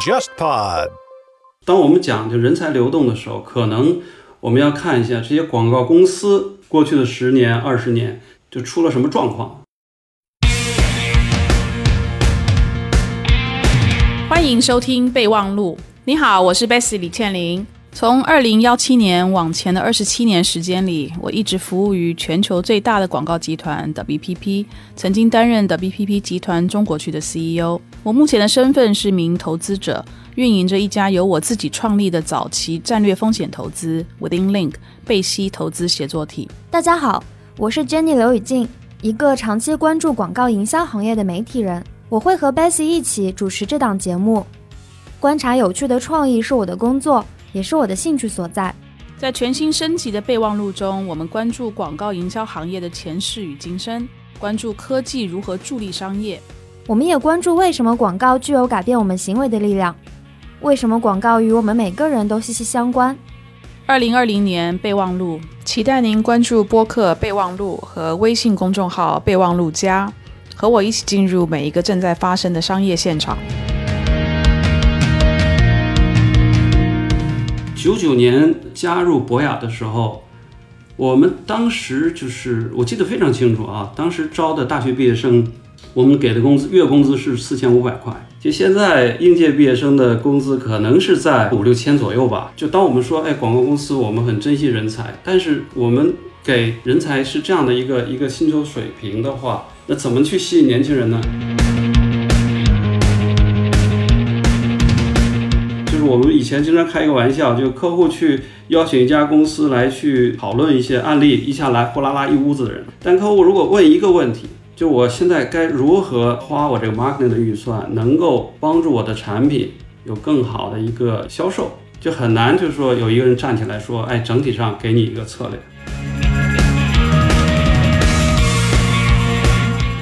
JustPod。当我们讲就人才流动的时候，可能我们要看一下这些广告公司过去的十年、二十年就出了什么状况。欢迎收听备忘录。你好，我是 Bessy 李倩玲。从二零幺七年往前的二十七年时间里，我一直服务于全球最大的广告集团 WPP，曾经担任 WPP 集团中国区的 CEO。我目前的身份是名投资者，运营着一家由我自己创立的早期战略风险投资 Within Link 贝西投资协作体。大家好，我是 Jenny 刘雨静，一个长期关注广告营销行业的媒体人。我会和 Bessy 一起主持这档节目，观察有趣的创意是我的工作。也是我的兴趣所在。在全新升级的备忘录中，我们关注广告营销行业的前世与今生，关注科技如何助力商业。我们也关注为什么广告具有改变我们行为的力量，为什么广告与我们每个人都息息相关。二零二零年备忘录，期待您关注播客备忘录和微信公众号备忘录加，和我一起进入每一个正在发生的商业现场。九九年加入博雅的时候，我们当时就是我记得非常清楚啊，当时招的大学毕业生，我们给的工资月工资是四千五百块。就现在应届毕业生的工资可能是在五六千左右吧。就当我们说，哎，广告公司我们很珍惜人才，但是我们给人才是这样的一个一个薪酬水平的话，那怎么去吸引年轻人呢？我们以前经常开一个玩笑，就客户去邀请一家公司来去讨论一些案例，一下来呼啦啦一屋子的人。但客户如果问一个问题，就我现在该如何花我这个 marketing 的预算，能够帮助我的产品有更好的一个销售，就很难，就是说有一个人站起来说，哎，整体上给你一个策略。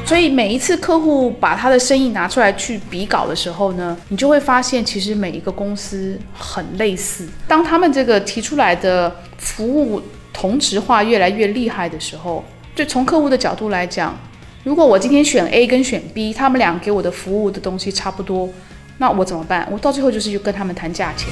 所以每一次客户把他的生意拿出来去比稿的时候呢，你就会发现，其实每一个公司很类似。当他们这个提出来的服务同质化越来越厉害的时候，就从客户的角度来讲，如果我今天选 A 跟选 B，他们俩给我的服务的东西差不多，那我怎么办？我到最后就是去跟他们谈价钱。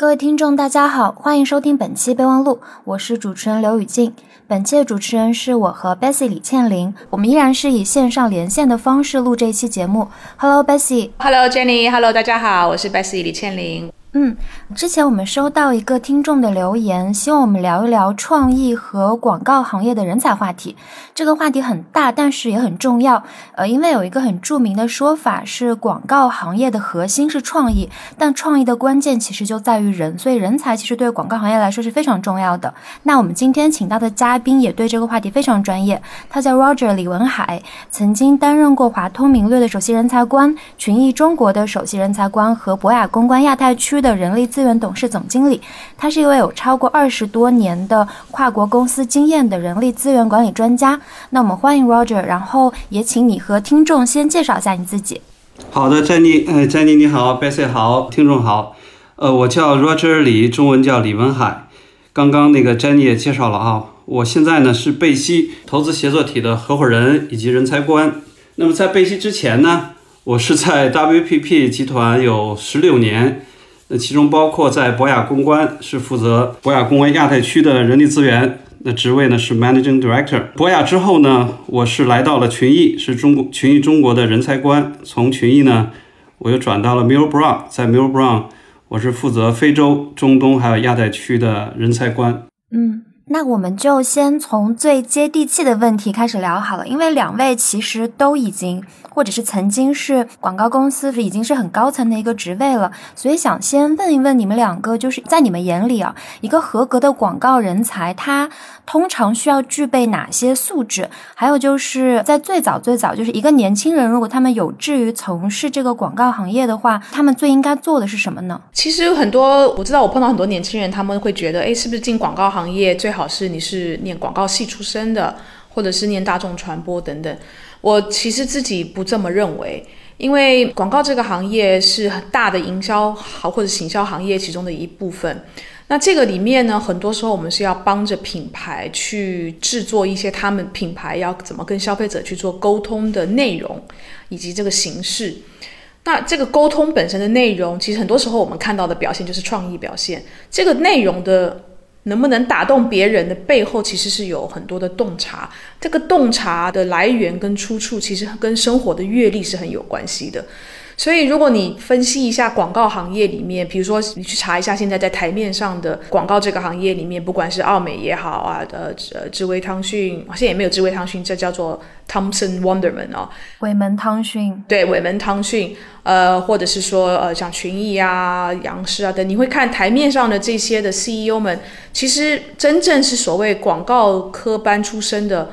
各位听众，大家好，欢迎收听本期备忘录，我是主持人刘雨静。本期的主持人是我和 Bessy 李倩玲，我们依然是以线上连线的方式录这一期节目。Hello Bessy，Hello Jenny，Hello 大家好，我是 Bessy 李倩玲。嗯，之前我们收到一个听众的留言，希望我们聊一聊创意和广告行业的人才话题。这个话题很大，但是也很重要。呃，因为有一个很著名的说法是，广告行业的核心是创意，但创意的关键其实就在于人，所以人才其实对广告行业来说是非常重要的。那我们今天请到的嘉宾也对这个话题非常专业，他叫 Roger 李文海，曾经担任过华通明略的首席人才官、群益中国的首席人才官和博雅公关亚太区。的人力资源董事总经理，他是一位有超过二十多年的跨国公司经验的人力资源管理专家。那我们欢迎 Roger，然后也请你和听众先介绍一下你自己。好的，詹妮，呃，詹妮你好，Bessy 好，听众好，呃，我叫 Roger 李，中文叫李文海。刚刚那个詹妮也介绍了啊，我现在呢是贝西投资协作体的合伙人以及人才官。那么在贝西之前呢，我是在 WPP 集团有十六年。那其中包括在博雅公关是负责博雅公关亚太区的人力资源，那职位呢是 Managing Director。博雅之后呢，我是来到了群益，是中国群益中国的人才官。从群益呢，我又转到了 Mill Brown，在 Mill Brown，我是负责非洲、中东还有亚太区的人才官。嗯。那我们就先从最接地气的问题开始聊好了，因为两位其实都已经或者是曾经是广告公司，已经是很高层的一个职位了，所以想先问一问你们两个，就是在你们眼里啊，一个合格的广告人才，他通常需要具备哪些素质？还有就是在最早最早，就是一个年轻人，如果他们有志于从事这个广告行业的话，他们最应该做的是什么呢？其实有很多，我知道我碰到很多年轻人，他们会觉得，哎，是不是进广告行业最好？老师，你是念广告系出身的，或者是念大众传播等等。我其实自己不这么认为，因为广告这个行业是很大的营销好或者行销行业其中的一部分。那这个里面呢，很多时候我们是要帮着品牌去制作一些他们品牌要怎么跟消费者去做沟通的内容，以及这个形式。那这个沟通本身的内容，其实很多时候我们看到的表现就是创意表现。这个内容的能不能打动别人的背后，其实是有很多的洞察。这个洞察的来源跟出处，其实跟生活的阅历是很有关系的。所以，如果你分析一下广告行业里面，比如说你去查一下现在在台面上的广告这个行业里面，不管是奥美也好啊，呃呃，智威汤逊，现在也没有智威汤逊，这叫做 Thompson Wonderman 哦，伟门汤逊，对，伟门汤逊，呃，或者是说呃像群益啊、杨氏啊等，你会看台面上的这些的 CEO 们，其实真正是所谓广告科班出身的。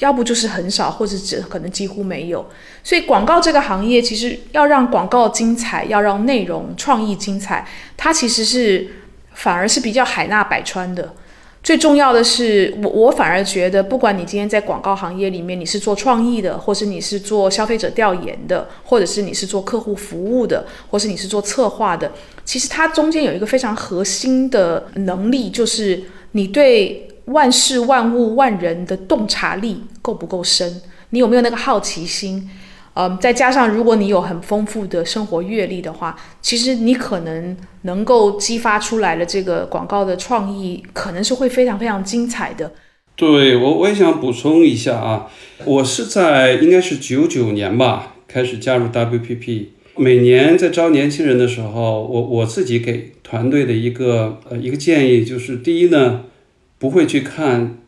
要不就是很少，或者只可能几乎没有。所以广告这个行业，其实要让广告精彩，要让内容创意精彩，它其实是反而是比较海纳百川的。最重要的是，我我反而觉得，不管你今天在广告行业里面，你是做创意的，或是你是做消费者调研的，或者是你是做客户服务的，或是你是做策划的，其实它中间有一个非常核心的能力，就是你对。万事万物万人的洞察力够不够深？你有没有那个好奇心？嗯，再加上如果你有很丰富的生活阅历的话，其实你可能能够激发出来的这个广告的创意，可能是会非常非常精彩的。对我，我也想补充一下啊，我是在应该是九九年吧开始加入 WPP，每年在招年轻人的时候，我我自己给团队的一个呃一个建议就是，第一呢。不会去看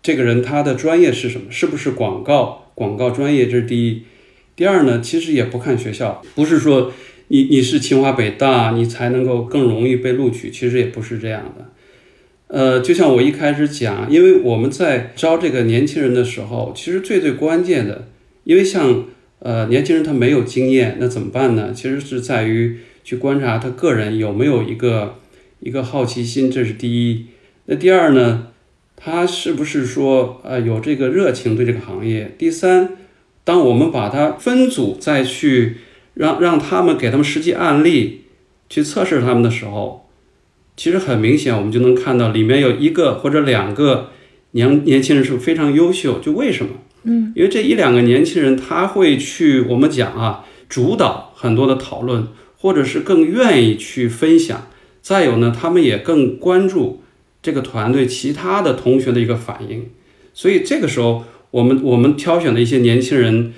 这个人他的专业是什么，是不是广告广告专业，这是第一。第二呢，其实也不看学校，不是说你你是清华北大，你才能够更容易被录取，其实也不是这样的。呃，就像我一开始讲，因为我们在招这个年轻人的时候，其实最最关键的，因为像呃年轻人他没有经验，那怎么办呢？其实是在于去观察他个人有没有一个一个好奇心，这是第一。那第二呢，他是不是说呃有这个热情对这个行业？第三，当我们把它分组再去让让他们给他们实际案例去测试他们的时候，其实很明显我们就能看到里面有一个或者两个年年轻人是非常优秀。就为什么？嗯，因为这一两个年轻人他会去我们讲啊主导很多的讨论，或者是更愿意去分享。再有呢，他们也更关注。这个团队其他的同学的一个反应，所以这个时候我们我们挑选的一些年轻人，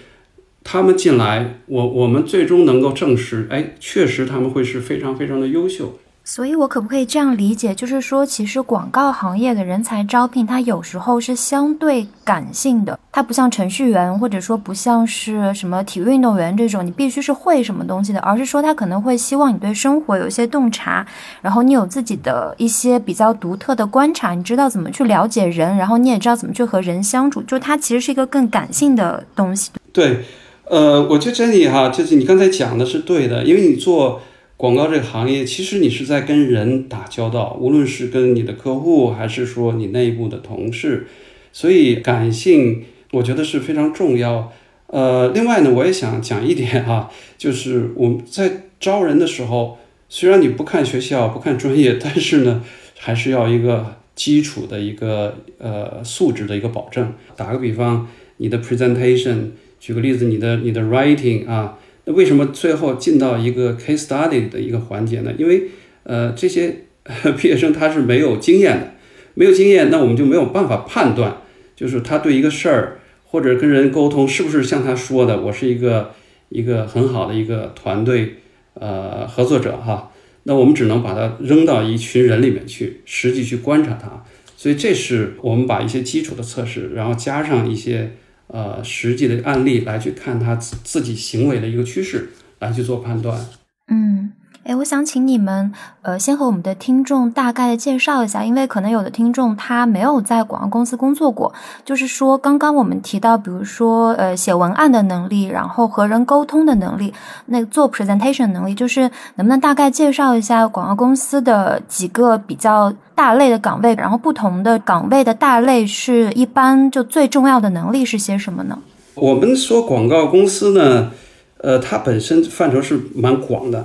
他们进来，我我们最终能够证实，哎，确实他们会是非常非常的优秀。所以，我可不可以这样理解，就是说，其实广告行业的人才招聘，它有时候是相对感性的，它不像程序员，或者说不像是什么体育运动员这种，你必须是会什么东西的，而是说他可能会希望你对生活有一些洞察，然后你有自己的一些比较独特的观察，你知道怎么去了解人，然后你也知道怎么去和人相处，就它其实是一个更感性的东西。对，呃，我觉得这里哈，就是你刚才讲的是对的，因为你做。广告这个行业，其实你是在跟人打交道，无论是跟你的客户，还是说你内部的同事，所以感性我觉得是非常重要。呃，另外呢，我也想讲一点哈，就是我们在招人的时候，虽然你不看学校，不看专业，但是呢，还是要一个基础的一个呃素质的一个保证。打个比方，你的 presentation，举个例子，你的你的 writing 啊。那为什么最后进到一个 case study 的一个环节呢？因为，呃，这些 毕业生他是没有经验的，没有经验，那我们就没有办法判断，就是他对一个事儿或者跟人沟通是不是像他说的，我是一个一个很好的一个团队呃合作者哈。那我们只能把他扔到一群人里面去，实际去观察他。所以这是我们把一些基础的测试，然后加上一些。呃，实际的案例来去看他自自己行为的一个趋势，来去做判断。嗯。哎，我想请你们，呃，先和我们的听众大概的介绍一下，因为可能有的听众他没有在广告公司工作过。就是说，刚刚我们提到，比如说，呃，写文案的能力，然后和人沟通的能力，那做 presentation 能力，就是能不能大概介绍一下广告公司的几个比较大类的岗位，然后不同的岗位的大类是一般就最重要的能力是些什么呢？我们说广告公司呢，呃，它本身范畴是蛮广的。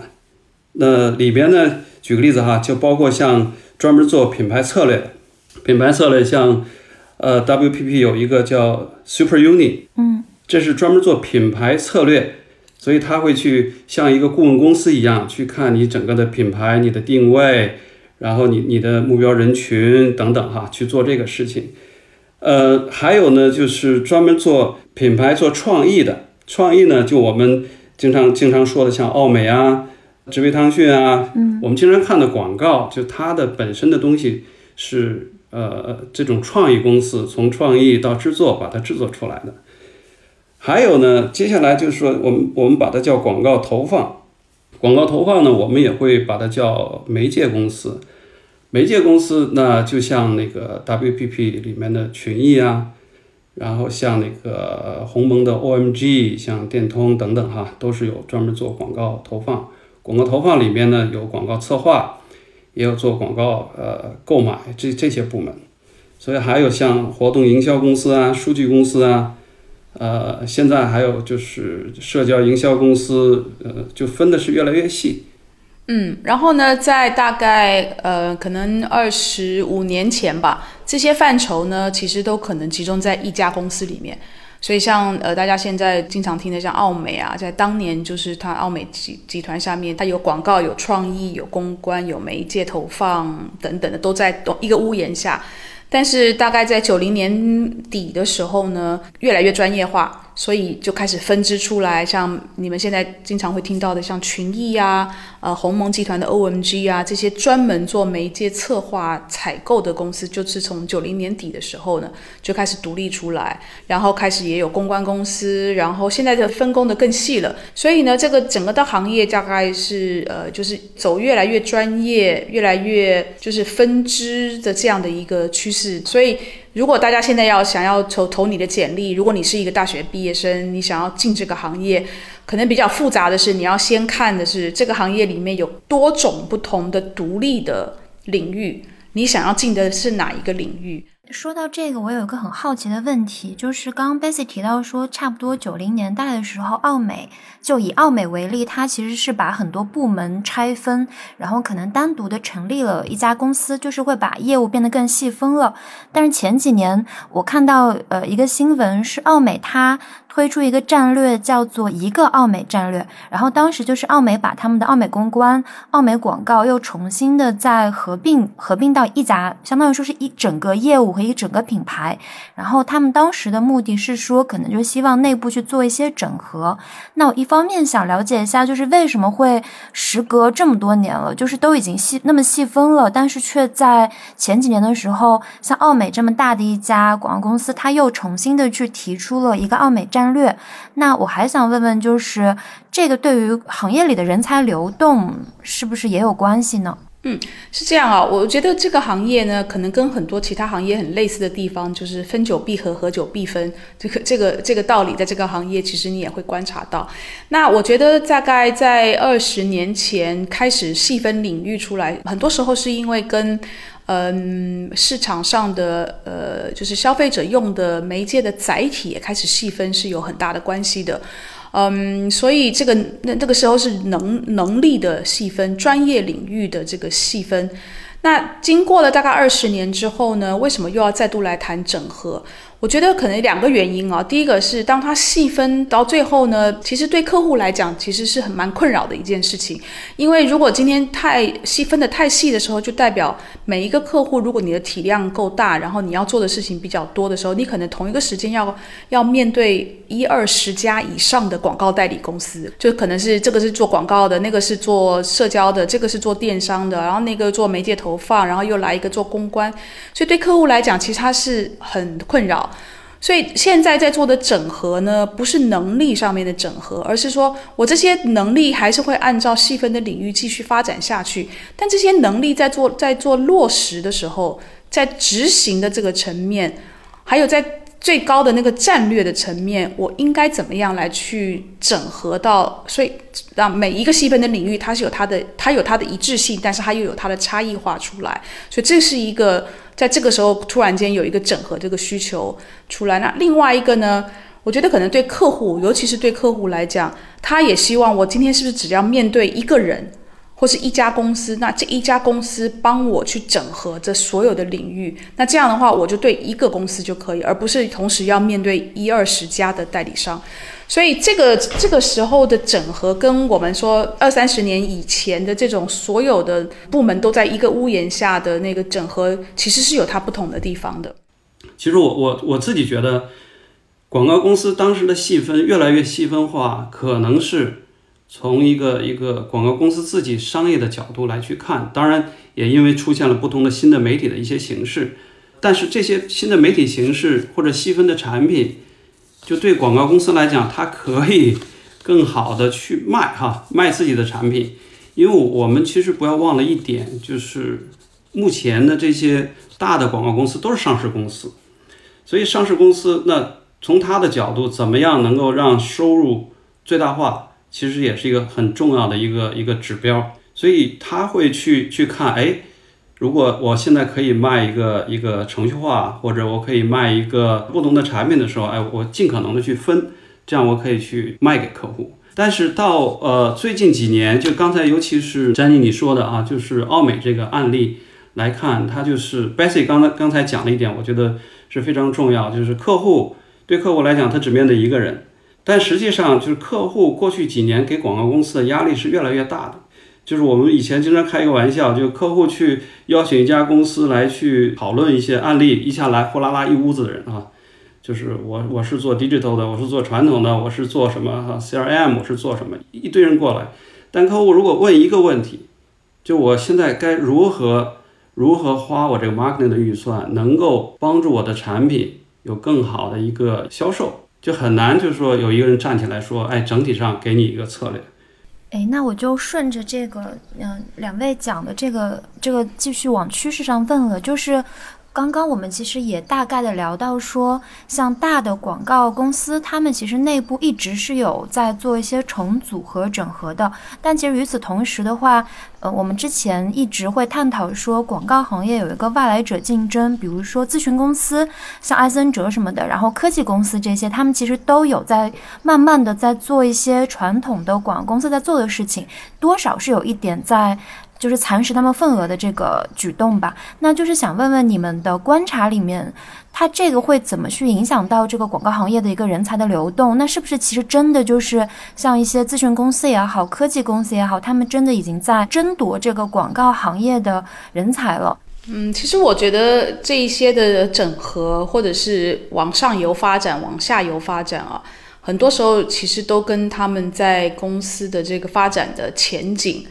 那里边呢，举个例子哈，就包括像专门做品牌策略的，品牌策略像呃 WPP 有一个叫 Super Uni，嗯，这是专门做品牌策略，所以他会去像一个顾问公司一样去看你整个的品牌、你的定位，然后你你的目标人群等等哈，去做这个事情。呃，还有呢，就是专门做品牌做创意的，创意呢，就我们经常经常说的，像奥美啊、知味汤逊啊，嗯，我们经常看的广告，就它的本身的东西是呃这种创意公司从创意到制作把它制作出来的。还有呢，接下来就是说，我们我们把它叫广告投放，广告投放呢，我们也会把它叫媒介公司。媒介公司那就像那个 WPP 里面的群益啊，然后像那个鸿蒙的 OMG，像电通等等哈，都是有专门做广告投放。广告投放里面呢有广告策划，也有做广告呃购买这这些部门，所以还有像活动营销公司啊、数据公司啊，呃，现在还有就是社交营销公司，呃，就分的是越来越细。嗯，然后呢，在大概呃，可能二十五年前吧，这些范畴呢，其实都可能集中在一家公司里面。所以像呃，大家现在经常听的像奥美啊，在当年就是它奥美集集团下面，它有广告、有创意、有公关、有媒介投放等等的，都在一个屋檐下。但是大概在九零年底的时候呢，越来越专业化。所以就开始分支出来，像你们现在经常会听到的，像群益啊、呃鸿蒙集团的 OMG 啊，这些专门做媒介策划采购的公司，就是从九零年底的时候呢，就开始独立出来，然后开始也有公关公司，然后现在的分工的更细了。所以呢，这个整个的行业大概是呃，就是走越来越专业，越来越就是分支的这样的一个趋势。所以。如果大家现在要想要投投你的简历，如果你是一个大学毕业生，你想要进这个行业，可能比较复杂的是，你要先看的是这个行业里面有多种不同的独立的领域，你想要进的是哪一个领域？说到这个，我有一个很好奇的问题，就是刚刚 Bessy 提到说，差不多九零年代的时候，奥美就以奥美为例，它其实是把很多部门拆分，然后可能单独的成立了一家公司，就是会把业务变得更细分了。但是前几年我看到呃一个新闻是奥美它。推出一个战略叫做一个奥美战略，然后当时就是奥美把他们的奥美公关、奥美广告又重新的再合并合并到一家，相当于说是一整个业务和一整个品牌。然后他们当时的目的是说，可能就希望内部去做一些整合。那我一方面想了解一下，就是为什么会时隔这么多年了，就是都已经细那么细分了，但是却在前几年的时候，像奥美这么大的一家广告公司，他又重新的去提出了一个奥美战。战略，那我还想问问，就是这个对于行业里的人才流动是不是也有关系呢？嗯，是这样啊，我觉得这个行业呢，可能跟很多其他行业很类似的地方，就是分久必合，合久必分。这个这个这个道理，在这个行业其实你也会观察到。那我觉得大概在二十年前开始细分领域出来，很多时候是因为跟。嗯，市场上的呃，就是消费者用的媒介的载体也开始细分，是有很大的关系的。嗯，所以这个那这个时候是能能力的细分，专业领域的这个细分。那经过了大概二十年之后呢，为什么又要再度来谈整合？我觉得可能两个原因啊，第一个是当它细分到最后呢，其实对客户来讲其实是很蛮困扰的一件事情，因为如果今天太细分的太细的时候，就代表每一个客户，如果你的体量够大，然后你要做的事情比较多的时候，你可能同一个时间要要面对一二十家以上的广告代理公司，就可能是这个是做广告的，那个是做社交的，这个是做电商的，然后那个做媒介投放，然后又来一个做公关，所以对客户来讲，其实他是很困扰。所以现在在做的整合呢，不是能力上面的整合，而是说我这些能力还是会按照细分的领域继续发展下去。但这些能力在做在做落实的时候，在执行的这个层面，还有在最高的那个战略的层面，我应该怎么样来去整合到？所以让每一个细分的领域，它是有它的它有它的一致性，但是它又有它的差异化出来。所以这是一个。在这个时候，突然间有一个整合这个需求出来，那另外一个呢？我觉得可能对客户，尤其是对客户来讲，他也希望我今天是不是只要面对一个人，或是一家公司，那这一家公司帮我去整合这所有的领域，那这样的话，我就对一个公司就可以，而不是同时要面对一二十家的代理商。所以这个这个时候的整合，跟我们说二三十年以前的这种所有的部门都在一个屋檐下的那个整合，其实是有它不同的地方的。其实我我我自己觉得，广告公司当时的细分越来越细分化，可能是。从一个一个广告公司自己商业的角度来去看，当然也因为出现了不同的新的媒体的一些形式，但是这些新的媒体形式或者细分的产品，就对广告公司来讲，它可以更好的去卖哈卖自己的产品，因为我们其实不要忘了一点，就是目前的这些大的广告公司都是上市公司，所以上市公司那从它的角度，怎么样能够让收入最大化？其实也是一个很重要的一个一个指标，所以他会去去看，哎，如果我现在可以卖一个一个程序化，或者我可以卖一个不同的产品的时候，哎，我尽可能的去分，这样我可以去卖给客户。但是到呃最近几年，就刚才尤其是詹妮你说的啊，就是奥美这个案例来看，它就是 Bessy 刚才刚才讲了一点，我觉得是非常重要，就是客户对客户来讲，他只面对一个人。但实际上，就是客户过去几年给广告公司的压力是越来越大的。就是我们以前经常开一个玩笑，就客户去邀请一家公司来去讨论一些案例，一下来呼啦啦一屋子的人啊。就是我我是做 digital 的，我是做传统的，我是做什么哈 CRM，我是做什么，一堆人过来。但客户如果问一个问题，就我现在该如何如何花我这个 marketing 的预算，能够帮助我的产品有更好的一个销售？就很难，就是说有一个人站起来说，哎，整体上给你一个策略。哎，那我就顺着这个，嗯，两位讲的这个，这个继续往趋势上问了，就是。刚刚我们其实也大概的聊到说，像大的广告公司，他们其实内部一直是有在做一些重组和整合的。但其实与此同时的话，呃，我们之前一直会探讨说，广告行业有一个外来者竞争，比如说咨询公司，像埃森哲什么的，然后科技公司这些，他们其实都有在慢慢的在做一些传统的广告公司在做的事情，多少是有一点在。就是蚕食他们份额的这个举动吧，那就是想问问你们的观察里面，它这个会怎么去影响到这个广告行业的一个人才的流动？那是不是其实真的就是像一些咨询公司也好，科技公司也好，他们真的已经在争夺这个广告行业的人才了？嗯，其实我觉得这一些的整合，或者是往上游发展、往下游发展啊，很多时候其实都跟他们在公司的这个发展的前景。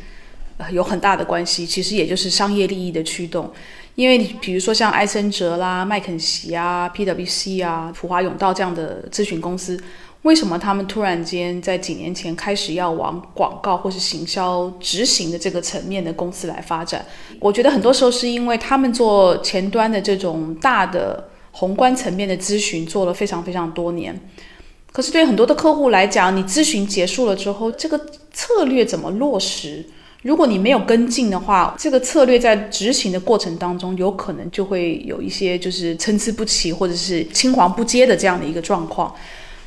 有很大的关系，其实也就是商业利益的驱动。因为比如说像埃森哲啦、麦肯锡啊、PwC 啊、普华永道这样的咨询公司，为什么他们突然间在几年前开始要往广告或是行销执行的这个层面的公司来发展？我觉得很多时候是因为他们做前端的这种大的宏观层面的咨询做了非常非常多年，可是对很多的客户来讲，你咨询结束了之后，这个策略怎么落实？如果你没有跟进的话，这个策略在执行的过程当中，有可能就会有一些就是参差不齐，或者是青黄不接的这样的一个状况。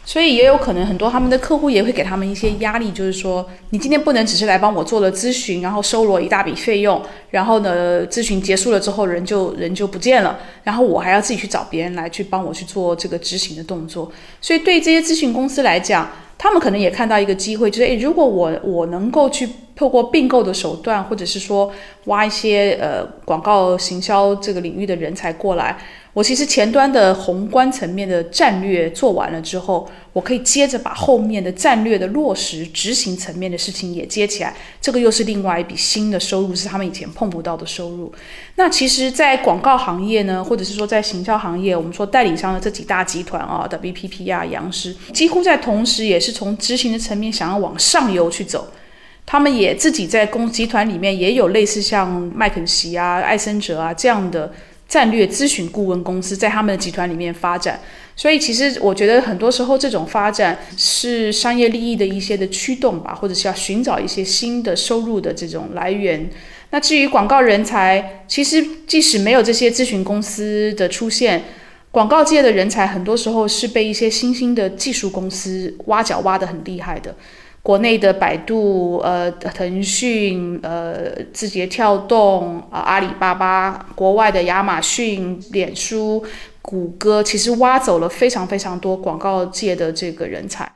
所以也有可能很多他们的客户也会给他们一些压力，就是说你今天不能只是来帮我做了咨询，然后收了一大笔费用，然后呢咨询结束了之后人就人就不见了，然后我还要自己去找别人来去帮我去做这个执行的动作。所以对这些咨询公司来讲，他们可能也看到一个机会，就是诶，如果我我能够去透过并购的手段，或者是说挖一些呃广告行销这个领域的人才过来。我其实前端的宏观层面的战略做完了之后，我可以接着把后面的战略的落实执行层面的事情也接起来，这个又是另外一笔新的收入，是他们以前碰不到的收入。那其实，在广告行业呢，或者是说在行销行业，我们说代理商的这几大集团啊，WPP 啊、杨师，几乎在同时也是从执行的层面想要往上游去走，他们也自己在公集团里面也有类似像麦肯锡啊、艾森哲啊这样的。战略咨询顾问公司在他们的集团里面发展，所以其实我觉得很多时候这种发展是商业利益的一些的驱动吧，或者是要寻找一些新的收入的这种来源。那至于广告人才，其实即使没有这些咨询公司的出现，广告界的人才很多时候是被一些新兴的技术公司挖角挖得很厉害的。国内的百度、呃腾讯、呃字节跳动、啊阿里巴巴，国外的亚马逊、脸书、谷歌，其实挖走了非常非常多广告界的这个人才。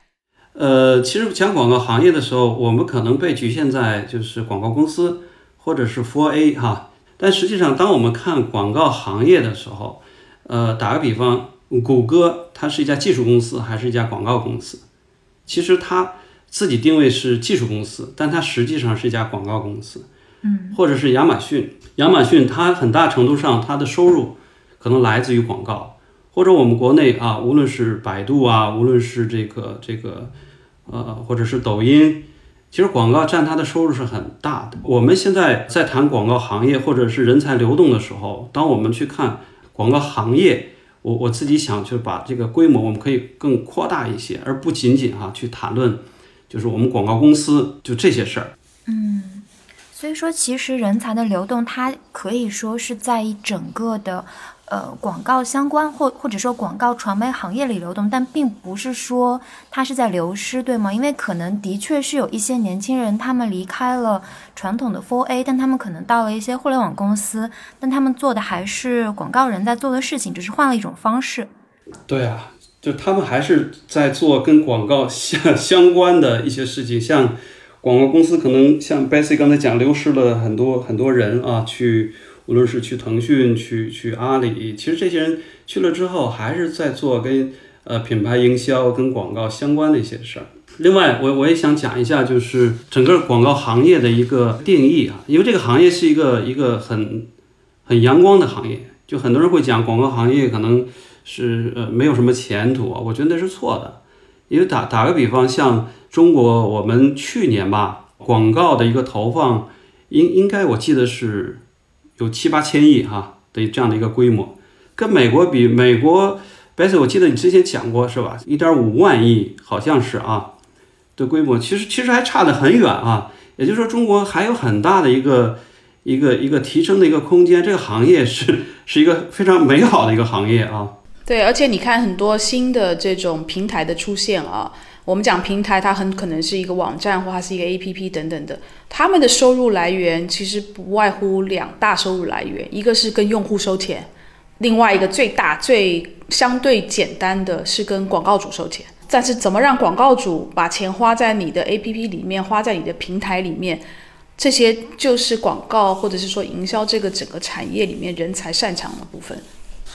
呃，其实讲广告行业的时候，我们可能被局限在就是广告公司或者是 Four A 哈，但实际上当我们看广告行业的时候，呃，打个比方，谷歌它是一家技术公司还是一家广告公司？其实它自己定位是技术公司，但它实际上是一家广告公司。嗯，或者是亚马逊，亚马逊它很大程度上它的收入可能来自于广告，或者我们国内啊，无论是百度啊，无论是这个这个。呃，或者是抖音，其实广告占它的收入是很大的。我们现在在谈广告行业或者是人才流动的时候，当我们去看广告行业，我我自己想就把这个规模我们可以更扩大一些，而不仅仅哈去谈论就是我们广告公司就这些事儿。嗯，所以说其实人才的流动，它可以说是在一整个的。呃，广告相关或或者说广告传媒行业里流动，但并不是说它是在流失，对吗？因为可能的确是有一些年轻人，他们离开了传统的 Four A，但他们可能到了一些互联网公司，但他们做的还是广告人在做的事情，只是换了一种方式。对啊，就他们还是在做跟广告相 相关的一些事情，像广告公司可能像 Bessy 刚才讲，流失了很多很多人啊，去。无论是去腾讯、去去阿里，其实这些人去了之后，还是在做跟呃品牌营销、跟广告相关的一些事儿。另外，我我也想讲一下，就是整个广告行业的一个定义啊，因为这个行业是一个一个很很阳光的行业，就很多人会讲广告行业可能是呃没有什么前途啊，我觉得那是错的。因为打打个比方，像中国，我们去年吧，广告的一个投放，应应该我记得是。有七八千亿哈的这样的一个规模，跟美国比，美国 b e s 我记得你之前讲过是吧？一点五万亿好像是啊的规模，其实其实还差得很远啊。也就是说，中国还有很大的一个一个一个提升的一个空间。这个行业是是一个非常美好的一个行业啊。对，而且你看很多新的这种平台的出现啊。我们讲平台，它很可能是一个网站，或它是一个 A P P 等等的。他们的收入来源其实不外乎两大收入来源，一个是跟用户收钱，另外一个最大、最相对简单的是跟广告主收钱。但是怎么让广告主把钱花在你的 A P P 里面，花在你的平台里面，这些就是广告或者是说营销这个整个产业里面人才擅长的部分。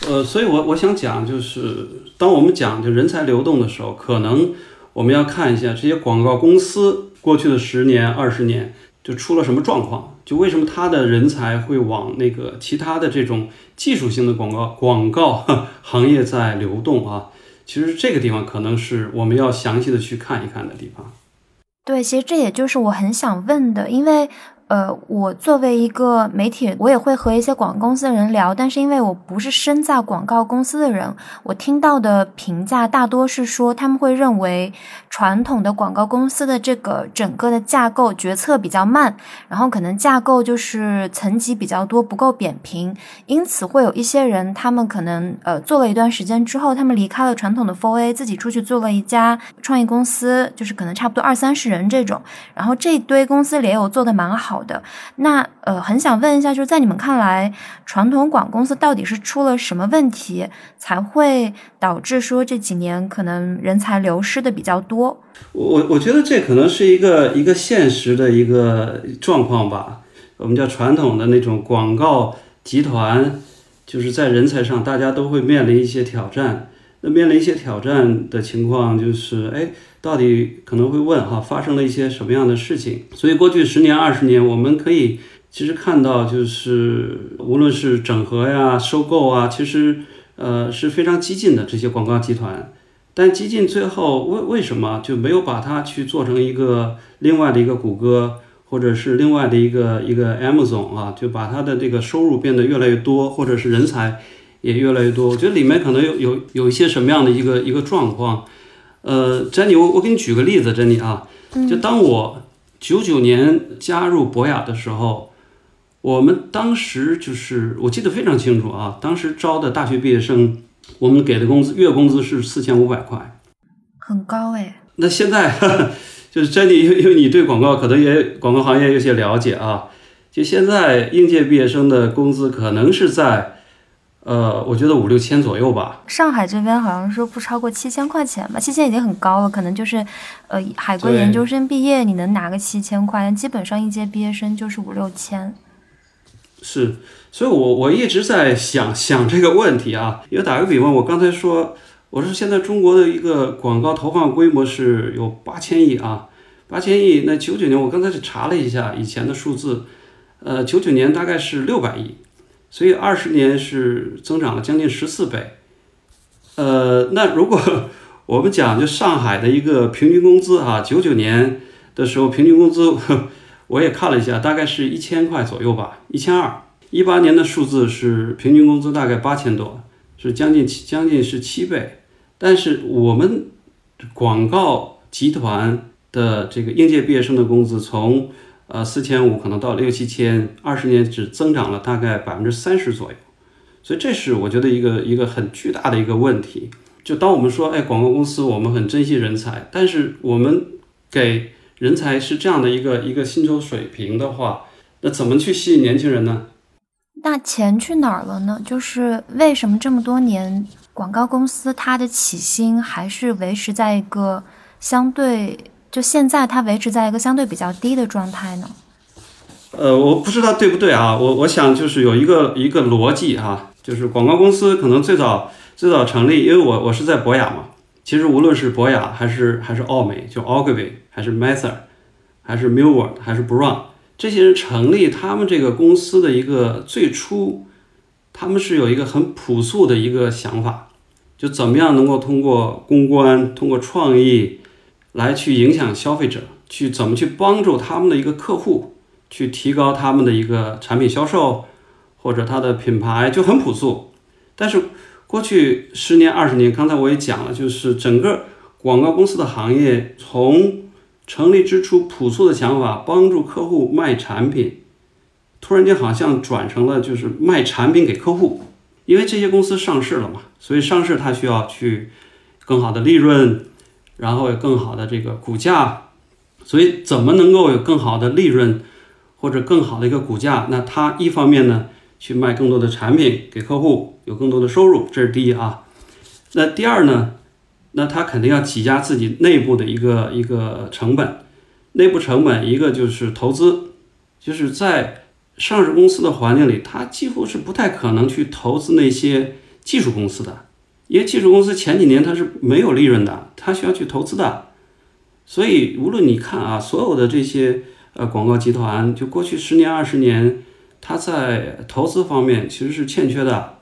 呃，所以我我想讲，就是当我们讲就人才流动的时候，可能。我们要看一下这些广告公司过去的十年、二十年就出了什么状况，就为什么他的人才会往那个其他的这种技术性的广告广告 行业在流动啊？其实这个地方可能是我们要详细的去看一看的地方。对，其实这也就是我很想问的，因为。呃，我作为一个媒体，我也会和一些广告公司的人聊，但是因为我不是身在广告公司的人，我听到的评价大多是说他们会认为传统的广告公司的这个整个的架构决策比较慢，然后可能架构就是层级比较多，不够扁平，因此会有一些人，他们可能呃做了一段时间之后，他们离开了传统的 f o r A，自己出去做了一家创意公司，就是可能差不多二三十人这种，然后这堆公司里也有做的蛮好。的那呃，很想问一下，就是在你们看来，传统广公司到底是出了什么问题，才会导致说这几年可能人才流失的比较多？我我觉得这可能是一个一个现实的一个状况吧。我们叫传统的那种广告集团，就是在人才上，大家都会面临一些挑战。那面临一些挑战的情况，就是哎。到底可能会问哈，发生了一些什么样的事情？所以过去十年、二十年，我们可以其实看到，就是无论是整合呀、收购啊，其实呃是非常激进的这些广告集团。但激进最后为为什么就没有把它去做成一个另外的一个谷歌，或者是另外的一个一个 Amazon 啊？就把它的这个收入变得越来越多，或者是人才也越来越多？我觉得里面可能有有有一些什么样的一个一个状况？呃，珍妮，我我给你举个例子，珍妮啊，就当我九九年加入博雅的时候，我们当时就是我记得非常清楚啊，当时招的大学毕业生，我们给的工资月工资是四千五百块，很高哎。那现在 就是珍妮，因为因为你对广告可能也广告行业有些了解啊。就现在应届毕业生的工资可能是在，呃，我觉得五六千左右吧。上海这边好像说不超过七千块钱吧，七千已经很高了，可能就是，呃，海归研究生毕业你能拿个七千块，基本上应届毕业生就是五六千。是，所以我我一直在想 想这个问题啊。因为打个比方，我刚才说，我说现在中国的一个广告投放规模是有八千亿啊，八千亿。那九九年我刚才是查了一下以前的数字。呃，九九年大概是六百亿，所以二十年是增长了将近十四倍。呃，那如果 我们讲就上海的一个平均工资哈，九九年的时候平均工资 我也看了一下，大概是一千块左右吧，一千二。一八年的数字是平均工资大概八千多，是将近七将近是七倍。但是我们广告集团的这个应届毕业生的工资从呃，四千五可能到六七千，二十年只增长了大概百分之三十左右，所以这是我觉得一个一个很巨大的一个问题。就当我们说，哎，广告公司我们很珍惜人才，但是我们给人才是这样的一个一个薪酬水平的话，那怎么去吸引年轻人呢？那钱去哪儿了呢？就是为什么这么多年广告公司它的起薪还是维持在一个相对。就现在，它维持在一个相对比较低的状态呢。呃，我不知道对不对啊？我我想就是有一个一个逻辑哈，就是广告公司可能最早最早成立，因为我我是在博雅嘛。其实无论是博雅还是还是奥美，就 Ogilvy 还是 Mather，还是 Millward 还是 Brown，这些人成立他们这个公司的一个最初，他们是有一个很朴素的一个想法，就怎么样能够通过公关，通过创意。来去影响消费者，去怎么去帮助他们的一个客户，去提高他们的一个产品销售，或者他的品牌就很朴素。但是过去十年、二十年，刚才我也讲了，就是整个广告公司的行业从成立之初朴素的想法，帮助客户卖产品，突然间好像转成了就是卖产品给客户，因为这些公司上市了嘛，所以上市它需要去更好的利润。然后有更好的这个股价，所以怎么能够有更好的利润或者更好的一个股价？那它一方面呢，去卖更多的产品给客户，有更多的收入，这是第一啊。那第二呢，那它肯定要挤压自己内部的一个一个成本，内部成本一个就是投资，就是在上市公司的环境里，它几乎是不太可能去投资那些技术公司的。因为技术公司前几年它是没有利润的，它需要去投资的，所以无论你看啊，所有的这些呃广告集团，就过去十年二十年，它在投资方面其实是欠缺的。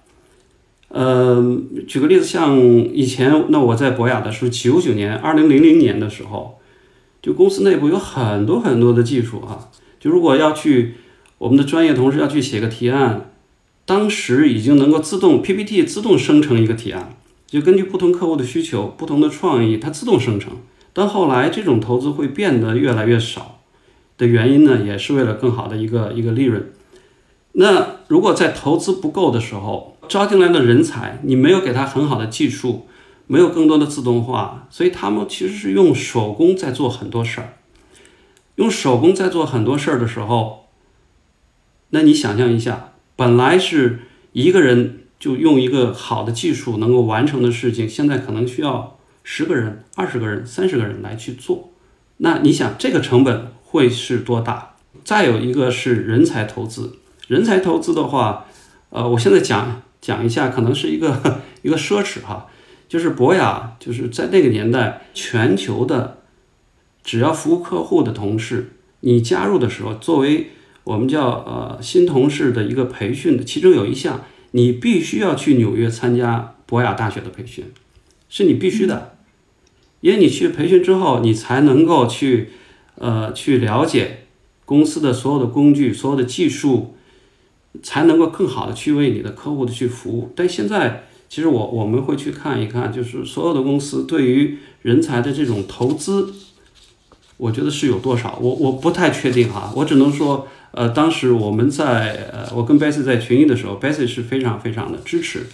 呃，举个例子，像以前那我在博雅的时候，九九年、二零零零年的时候，就公司内部有很多很多的技术啊，就如果要去我们的专业同事要去写个提案，当时已经能够自动 PPT 自动生成一个提案。就根据不同客户的需求、不同的创意，它自动生成。但后来这种投资会变得越来越少的原因呢，也是为了更好的一个一个利润。那如果在投资不够的时候，招进来的人才，你没有给他很好的技术，没有更多的自动化，所以他们其实是用手工在做很多事儿。用手工在做很多事儿的时候，那你想象一下，本来是一个人。就用一个好的技术能够完成的事情，现在可能需要十个人、二十个人、三十个人来去做。那你想这个成本会是多大？再有一个是人才投资，人才投资的话，呃，我现在讲讲一下，可能是一个 一个奢侈哈。就是博雅就是在那个年代，全球的只要服务客户的同事，你加入的时候，作为我们叫呃新同事的一个培训的，其中有一项。你必须要去纽约参加博雅大学的培训，是你必须的，因为你去培训之后，你才能够去，呃，去了解公司的所有的工具、所有的技术，才能够更好的去为你的客户的去服务。但现在，其实我我们会去看一看，就是所有的公司对于人才的这种投资，我觉得是有多少，我我不太确定哈，我只能说。呃，当时我们在呃，我跟 b e s s 在群里的时候 b e s s 是非常非常的支持，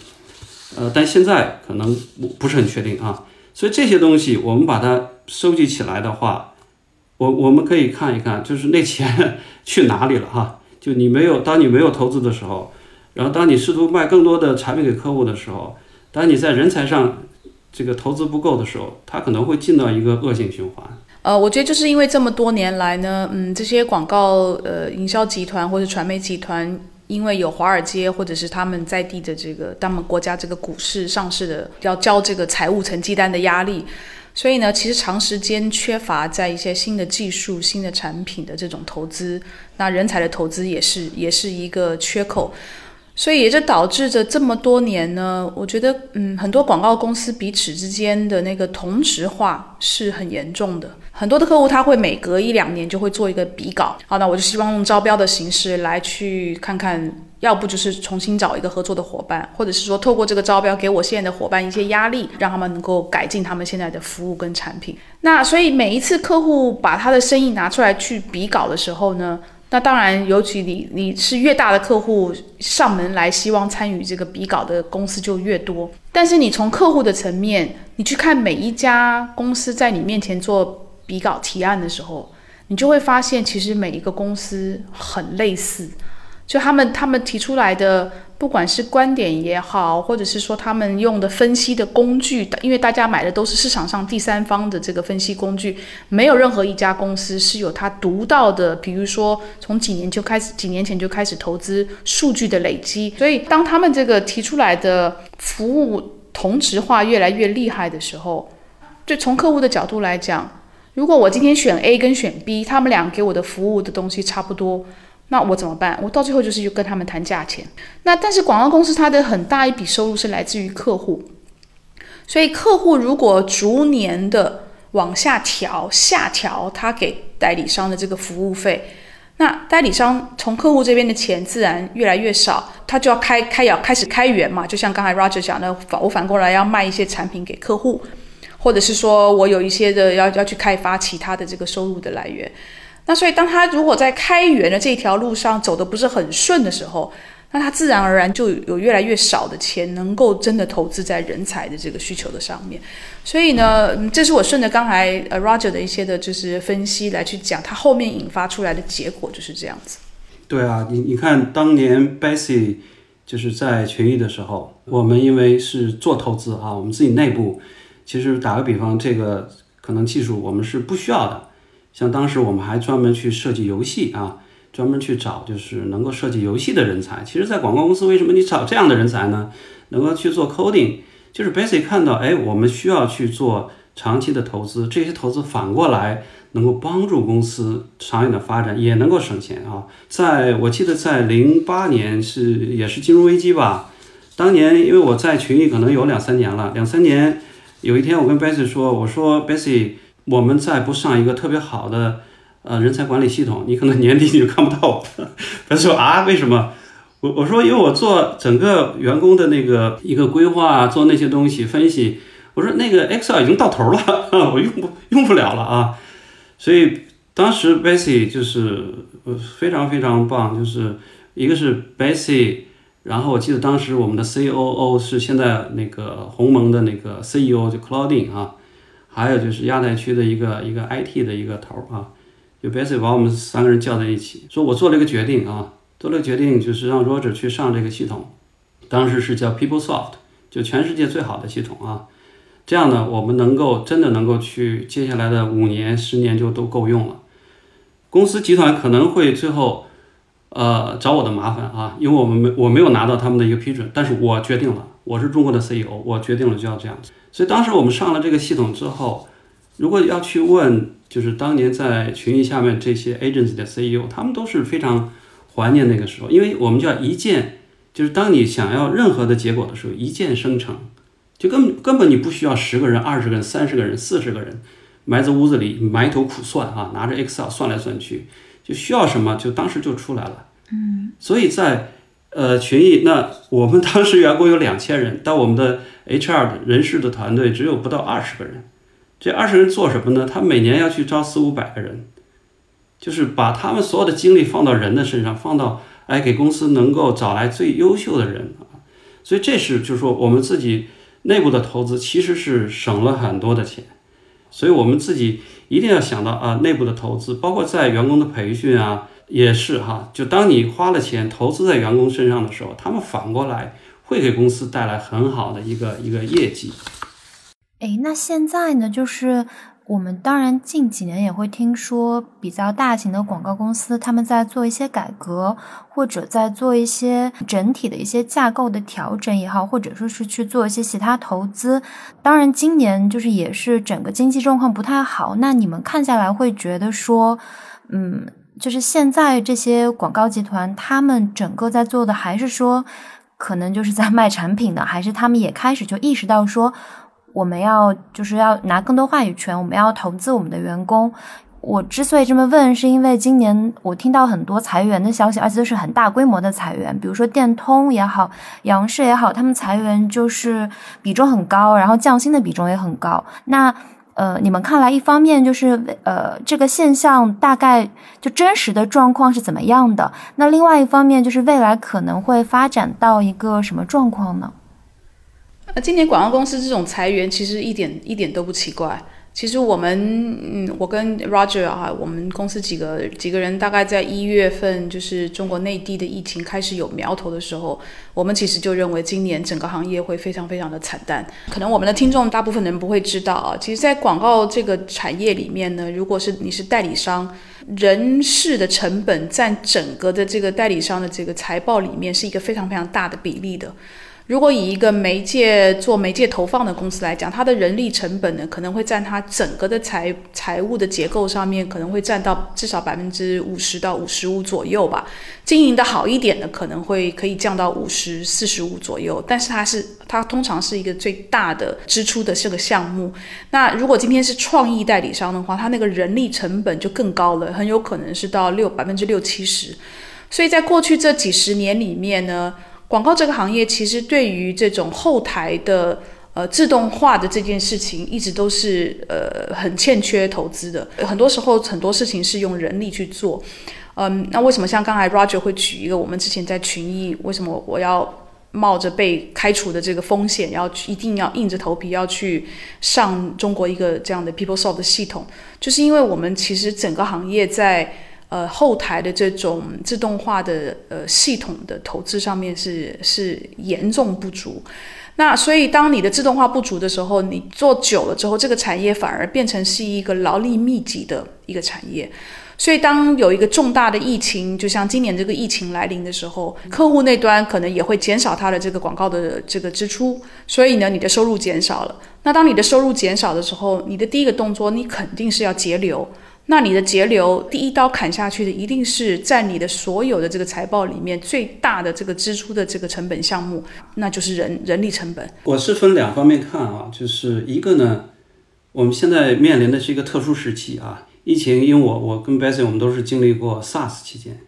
呃，但现在可能不不是很确定啊。所以这些东西我们把它收集起来的话，我我们可以看一看，就是那钱 去哪里了哈？就你没有，当你没有投资的时候，然后当你试图卖更多的产品给客户的时候，当你在人才上这个投资不够的时候，它可能会进到一个恶性循环。呃，我觉得就是因为这么多年来呢，嗯，这些广告呃营销集团或者传媒集团，因为有华尔街或者是他们在地的这个他们国家这个股市上市的要交这个财务成绩单的压力，所以呢，其实长时间缺乏在一些新的技术、新的产品的这种投资，那人才的投资也是也是一个缺口。所以也就导致着这么多年呢，我觉得，嗯，很多广告公司彼此之间的那个同质化是很严重的。很多的客户他会每隔一两年就会做一个比稿，好，那我就希望用招标的形式来去看看，要不就是重新找一个合作的伙伴，或者是说透过这个招标给我现在的伙伴一些压力，让他们能够改进他们现在的服务跟产品。那所以每一次客户把他的生意拿出来去比稿的时候呢？那当然，尤其你你是越大的客户上门来希望参与这个比稿的公司就越多。但是你从客户的层面，你去看每一家公司在你面前做比稿提案的时候，你就会发现其实每一个公司很类似，就他们他们提出来的。不管是观点也好，或者是说他们用的分析的工具，因为大家买的都是市场上第三方的这个分析工具，没有任何一家公司是有它独到的。比如说，从几年就开始，几年前就开始投资数据的累积。所以，当他们这个提出来的服务同质化越来越厉害的时候，就从客户的角度来讲，如果我今天选 A 跟选 B，他们俩给我的服务的东西差不多。那我怎么办？我到最后就是去跟他们谈价钱。那但是广告公司它的很大一笔收入是来自于客户，所以客户如果逐年的往下调、下调他给代理商的这个服务费，那代理商从客户这边的钱自然越来越少，他就要开开要开始开源嘛。就像刚才 Roger 讲的，反我反过来要卖一些产品给客户，或者是说我有一些的要要去开发其他的这个收入的来源。那所以，当他如果在开源的这条路上走的不是很顺的时候，那他自然而然就有越来越少的钱能够真的投资在人才的这个需求的上面。所以呢，这是我顺着刚才呃 Roger 的一些的就是分析来去讲，他后面引发出来的结果就是这样子。对啊，你你看当年 Bessy 就是在群益的时候，我们因为是做投资啊，我们自己内部其实打个比方，这个可能技术我们是不需要的。像当时我们还专门去设计游戏啊，专门去找就是能够设计游戏的人才。其实，在广告公司，为什么你找这样的人才呢？能够去做 coding，就是 basic 看到，哎，我们需要去做长期的投资，这些投资反过来能够帮助公司长远的发展，也能够省钱啊。在我记得在零八年是也是金融危机吧，当年因为我在群里可能有两三年了，两三年有一天我跟 basic 说，我说 basic。我们再不上一个特别好的呃人才管理系统，你可能年底你就看不到我。他说啊，为什么？我我说因为我做整个员工的那个一个规划，做那些东西分析。我说那个 Excel 已经到头了，我用不用不了了啊。所以当时 Bessy 就是非常非常棒，就是一个是 Bessy，然后我记得当时我们的 COO 是现在那个鸿蒙的那个 CEO 就 Claudine 啊。还有就是亚太区的一个一个 IT 的一个头儿啊，就 basically 把我们三个人叫在一起，说我做了一个决定啊，做了个决定就是让 Roger 去上这个系统，当时是叫 PeopleSoft，就全世界最好的系统啊，这样呢，我们能够真的能够去接下来的五年、十年就都够用了。公司集团可能会最后呃找我的麻烦啊，因为我们没我没有拿到他们的一个批准，但是我决定了，我是中国的 CEO，我决定了就要这样子。所以当时我们上了这个系统之后，如果要去问，就是当年在群益下面这些 agency 的 CEO，他们都是非常怀念那个时候，因为我们叫一键，就是当你想要任何的结果的时候，一键生成，就根根本你不需要十个人、二十个人、三十个人、四十个人埋在屋子里埋头苦算啊，拿着 Excel 算来算去，就需要什么就当时就出来了。嗯，所以在呃群益，那我们当时员工有两千人，但我们的 HR 的人事的团队只有不到二十个人，这二十人做什么呢？他每年要去招四五百个人，就是把他们所有的精力放到人的身上，放到哎给公司能够找来最优秀的人啊。所以这是就是说我们自己内部的投资其实是省了很多的钱。所以我们自己一定要想到啊，内部的投资，包括在员工的培训啊，也是哈。就当你花了钱投资在员工身上的时候，他们反过来会给公司带来很好的一个一个业绩。哎，那现在呢，就是。我们当然近几年也会听说比较大型的广告公司，他们在做一些改革，或者在做一些整体的一些架构的调整也好，或者说是去做一些其他投资。当然，今年就是也是整个经济状况不太好。那你们看下来会觉得说，嗯，就是现在这些广告集团，他们整个在做的还是说，可能就是在卖产品的，还是他们也开始就意识到说。我们要就是要拿更多话语权，我们要投资我们的员工。我之所以这么问，是因为今年我听到很多裁员的消息，而且都是很大规模的裁员，比如说电通也好，杨氏也好，他们裁员就是比重很高，然后降薪的比重也很高。那呃，你们看来，一方面就是呃这个现象大概就真实的状况是怎么样的？那另外一方面就是未来可能会发展到一个什么状况呢？那今年广告公司这种裁员其实一点一点都不奇怪。其实我们，嗯，我跟 Roger 啊，我们公司几个几个人，大概在一月份，就是中国内地的疫情开始有苗头的时候，我们其实就认为今年整个行业会非常非常的惨淡。可能我们的听众大部分人不会知道啊，其实，在广告这个产业里面呢，如果是你是代理商，人事的成本占整个的这个代理商的这个财报里面是一个非常非常大的比例的。如果以一个媒介做媒介投放的公司来讲，它的人力成本呢，可能会占它整个的财财务的结构上面，可能会占到至少百分之五十到五十五左右吧。经营的好一点的，可能会可以降到五十四十五左右。但是它是它通常是一个最大的支出的这个项目。那如果今天是创意代理商的话，它那个人力成本就更高了，很有可能是到六百分之六七十。所以在过去这几十年里面呢。广告这个行业其实对于这种后台的呃自动化的这件事情，一直都是呃很欠缺投资的。很多时候很多事情是用人力去做。嗯，那为什么像刚才 Roger 会举一个我们之前在群艺，为什么我要冒着被开除的这个风险，要一定要硬着头皮要去上中国一个这样的 PeopleSoft 的系统，就是因为我们其实整个行业在。呃，后台的这种自动化的呃系统的投资上面是是严重不足。那所以当你的自动化不足的时候，你做久了之后，这个产业反而变成是一个劳力密集的一个产业。所以当有一个重大的疫情，就像今年这个疫情来临的时候，客户那端可能也会减少他的这个广告的这个支出。所以呢，你的收入减少了。那当你的收入减少的时候，你的第一个动作，你肯定是要节流。那你的节流第一刀砍下去的，一定是在你的所有的这个财报里面最大的这个支出的这个成本项目，那就是人人力成本。我是分两方面看啊，就是一个呢，我们现在面临的是一个特殊时期啊，疫情，因为我我跟 b e s s y 我们都是经历过 SARS 期间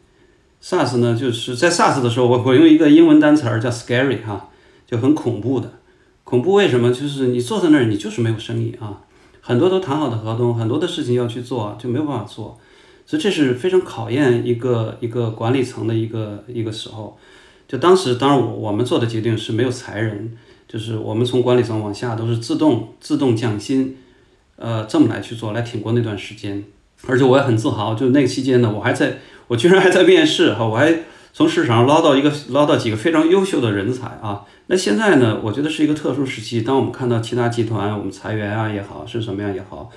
，SARS 呢就是在 SARS 的时候，我我用一个英文单词儿叫 scary 哈，就很恐怖的，恐怖为什么？就是你坐在那儿，你就是没有生意啊。很多都谈好的合同，很多的事情要去做，就没有办法做，所以这是非常考验一个一个管理层的一个一个时候。就当时，当然我我们做的决定是没有裁人，就是我们从管理层往下都是自动自动降薪，呃，这么来去做，来挺过那段时间。而且我也很自豪，就那个期间呢，我还在，我居然还在面试哈，我还从市场上捞到一个捞到几个非常优秀的人才啊。那现在呢？我觉得是一个特殊时期。当我们看到其他集团我们裁员啊也好，是什么样也好，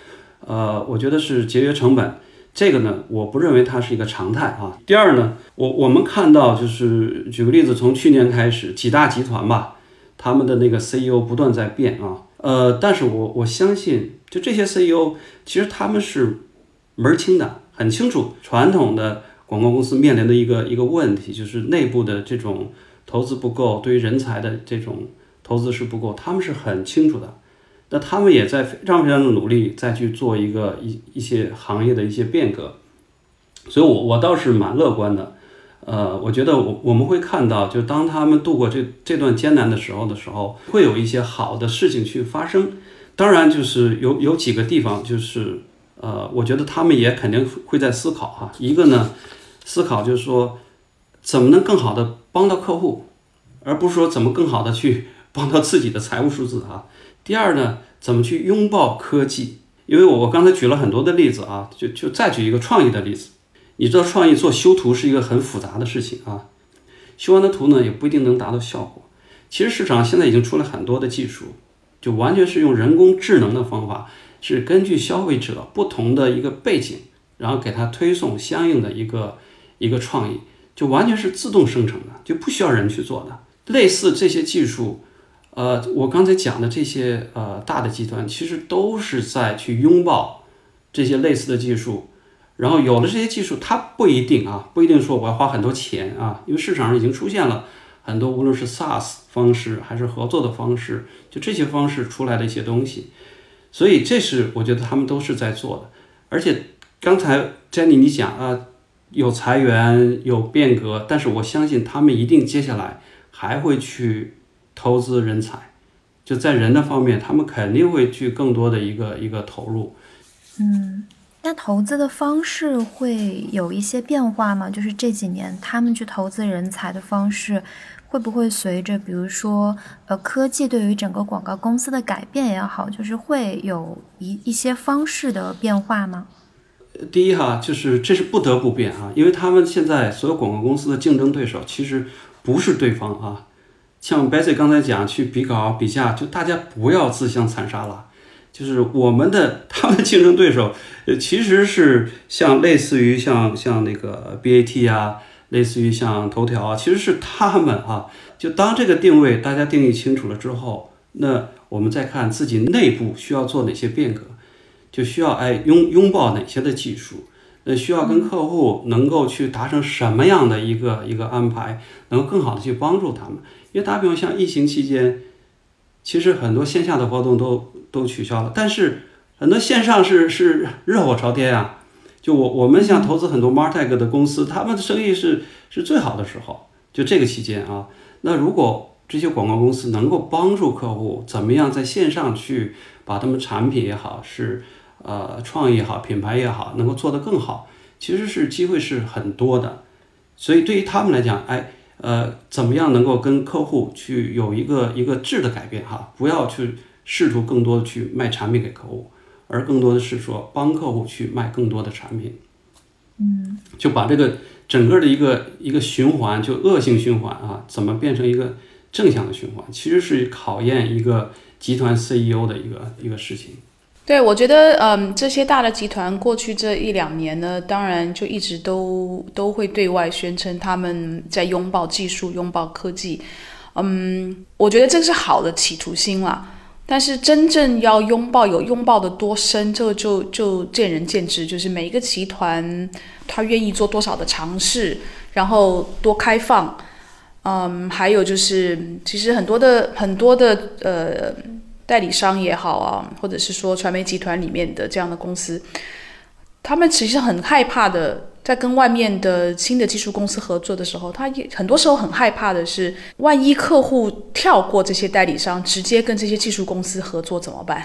呃，我觉得是节约成本。这个呢，我不认为它是一个常态啊。第二呢，我我们看到就是举个例子，从去年开始，几大集团吧，他们的那个 CEO 不断在变啊。呃，但是我我相信，就这些 CEO 其实他们是门儿清的，很清楚传统的广告公司面临的一个一个问题，就是内部的这种。投资不够，对于人才的这种投资是不够，他们是很清楚的。那他们也在非常非常的努力，再去做一个一一些行业的一些变革。所以，我我倒是蛮乐观的。呃，我觉得我我们会看到，就当他们度过这这段艰难的时候的时候，会有一些好的事情去发生。当然，就是有有几个地方，就是呃，我觉得他们也肯定会在思考哈。一个呢，思考就是说。怎么能更好的帮到客户，而不是说怎么更好的去帮到自己的财务数字啊？第二呢，怎么去拥抱科技？因为我我刚才举了很多的例子啊，就就再举一个创意的例子。你知道创意做修图是一个很复杂的事情啊，修完的图呢也不一定能达到效果。其实市场现在已经出了很多的技术，就完全是用人工智能的方法，是根据消费者不同的一个背景，然后给他推送相应的一个一个创意，就完全是自动生成的，就不需要人去做的。类似这些技术，呃，我刚才讲的这些呃大的集团，其实都是在去拥抱这些类似的技术。然后有了这些技术，它不一定啊，不一定说我要花很多钱啊，因为市场上已经出现了很多，无论是 SaaS 方式还是合作的方式，就这些方式出来的一些东西，所以这是我觉得他们都是在做的。而且刚才 Jenny 你讲啊，有裁员有变革，但是我相信他们一定接下来还会去投资人才，就在人的方面，他们肯定会去更多的一个一个投入。嗯。那投资的方式会有一些变化吗？就是这几年他们去投资人才的方式，会不会随着比如说呃科技对于整个广告公司的改变也好，就是会有一一些方式的变化吗？第一哈，就是这是不得不变啊，因为他们现在所有广告公司的竞争对手其实不是对方啊，像 Bessy 刚才讲去比稿比价，就大家不要自相残杀了。就是我们的他们的竞争对手，呃，其实是像类似于像像那个 BAT 啊，类似于像头条啊，其实是他们啊。就当这个定位大家定义清楚了之后，那我们再看自己内部需要做哪些变革，就需要哎拥拥抱哪些的技术，那需要跟客户能够去达成什么样的一个一个安排，能够更好的去帮助他们。因为打比方像疫情期间。其实很多线下的活动都都取消了，但是很多线上是是热火朝天啊！就我我们想投资很多 Martech 的公司，他们的生意是是最好的时候，就这个期间啊。那如果这些广告公司能够帮助客户怎么样在线上去把他们产品也好，是呃创意也好，品牌也好，能够做得更好，其实是机会是很多的。所以对于他们来讲，哎。呃，怎么样能够跟客户去有一个一个质的改变哈？不要去试图更多的去卖产品给客户，而更多的是说帮客户去卖更多的产品。嗯，就把这个整个的一个一个循环，就恶性循环啊，怎么变成一个正向的循环？其实是考验一个集团 CEO 的一个一个事情。对，我觉得，嗯，这些大的集团过去这一两年呢，当然就一直都都会对外宣称他们在拥抱技术、拥抱科技，嗯，我觉得这是好的企图心啦。但是真正要拥抱，有拥抱的多深，这个就就见仁见智。就是每一个集团，他愿意做多少的尝试，然后多开放，嗯，还有就是，其实很多的很多的呃。代理商也好啊，或者是说传媒集团里面的这样的公司，他们其实很害怕的，在跟外面的新的技术公司合作的时候，他也很多时候很害怕的是，万一客户跳过这些代理商，直接跟这些技术公司合作怎么办？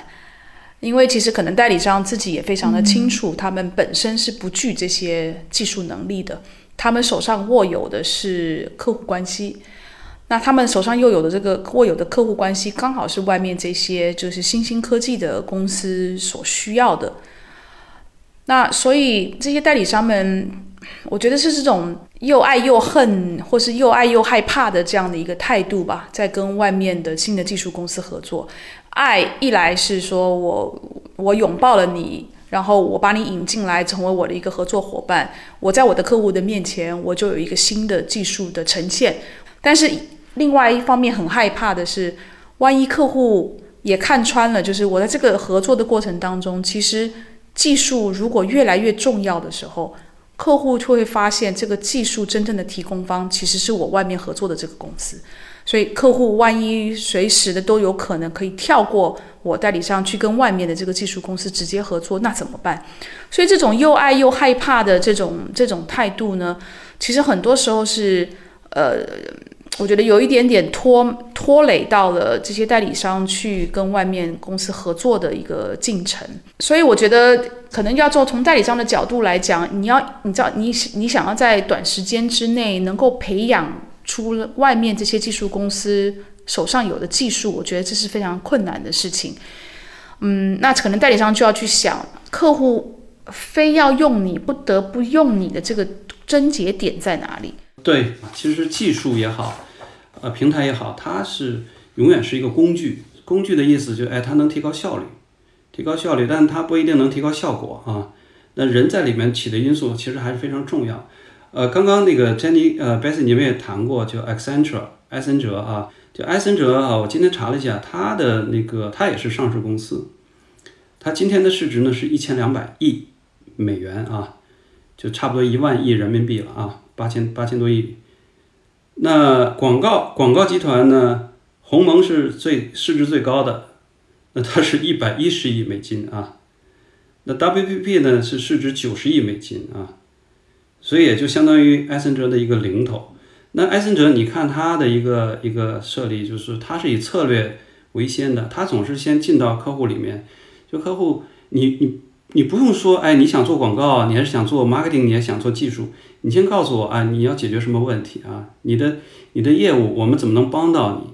因为其实可能代理商自己也非常的清楚，他们本身是不具这些技术能力的，他们手上握有的是客户关系。那他们手上又有的这个握有的客户关系，刚好是外面这些就是新兴科技的公司所需要的。那所以这些代理商们，我觉得是这种又爱又恨，或是又爱又害怕的这样的一个态度吧，在跟外面的新的技术公司合作。爱一来是说我我拥抱了你，然后我把你引进来成为我的一个合作伙伴，我在我的客户的面前，我就有一个新的技术的呈现，但是。另外一方面很害怕的是，万一客户也看穿了，就是我在这个合作的过程当中，其实技术如果越来越重要的时候，客户就会发现这个技术真正的提供方其实是我外面合作的这个公司，所以客户万一随时的都有可能可以跳过我代理商去跟外面的这个技术公司直接合作，那怎么办？所以这种又爱又害怕的这种这种态度呢，其实很多时候是呃。我觉得有一点点拖拖累到了这些代理商去跟外面公司合作的一个进程，所以我觉得可能要做从代理商的角度来讲，你要你知道你你想要在短时间之内能够培养出外面这些技术公司手上有的技术，我觉得这是非常困难的事情。嗯，那可能代理商就要去想，客户非要用你，不得不用你的这个症结点在哪里？对，其实技术也好，呃，平台也好，它是永远是一个工具。工具的意思就，哎，它能提高效率，提高效率，但它不一定能提高效果啊。那人在里面起的因素其实还是非常重要。呃，刚刚那个 Jenny，呃，Bessie 你们也谈过，就 Accenture，埃森哲啊。就埃森哲啊，我今天查了一下，它的那个它也是上市公司，它今天的市值呢是一千两百亿美元啊，就差不多一万亿人民币了啊，八千八千多亿。那广告广告集团呢，鸿蒙是最市值最高的，那它是一百一十亿美金啊。那 WPP 呢是市值九十亿美金啊，所以也就相当于埃森哲的一个零头。那埃森哲，你看他的一个一个设立，就是他是以策略为先的，他总是先进到客户里面，就客户，你你你不用说，哎，你想做广告，你还是想做 marketing，你还想做技术，你先告诉我啊，你要解决什么问题啊？你的你的业务，我们怎么能帮到你？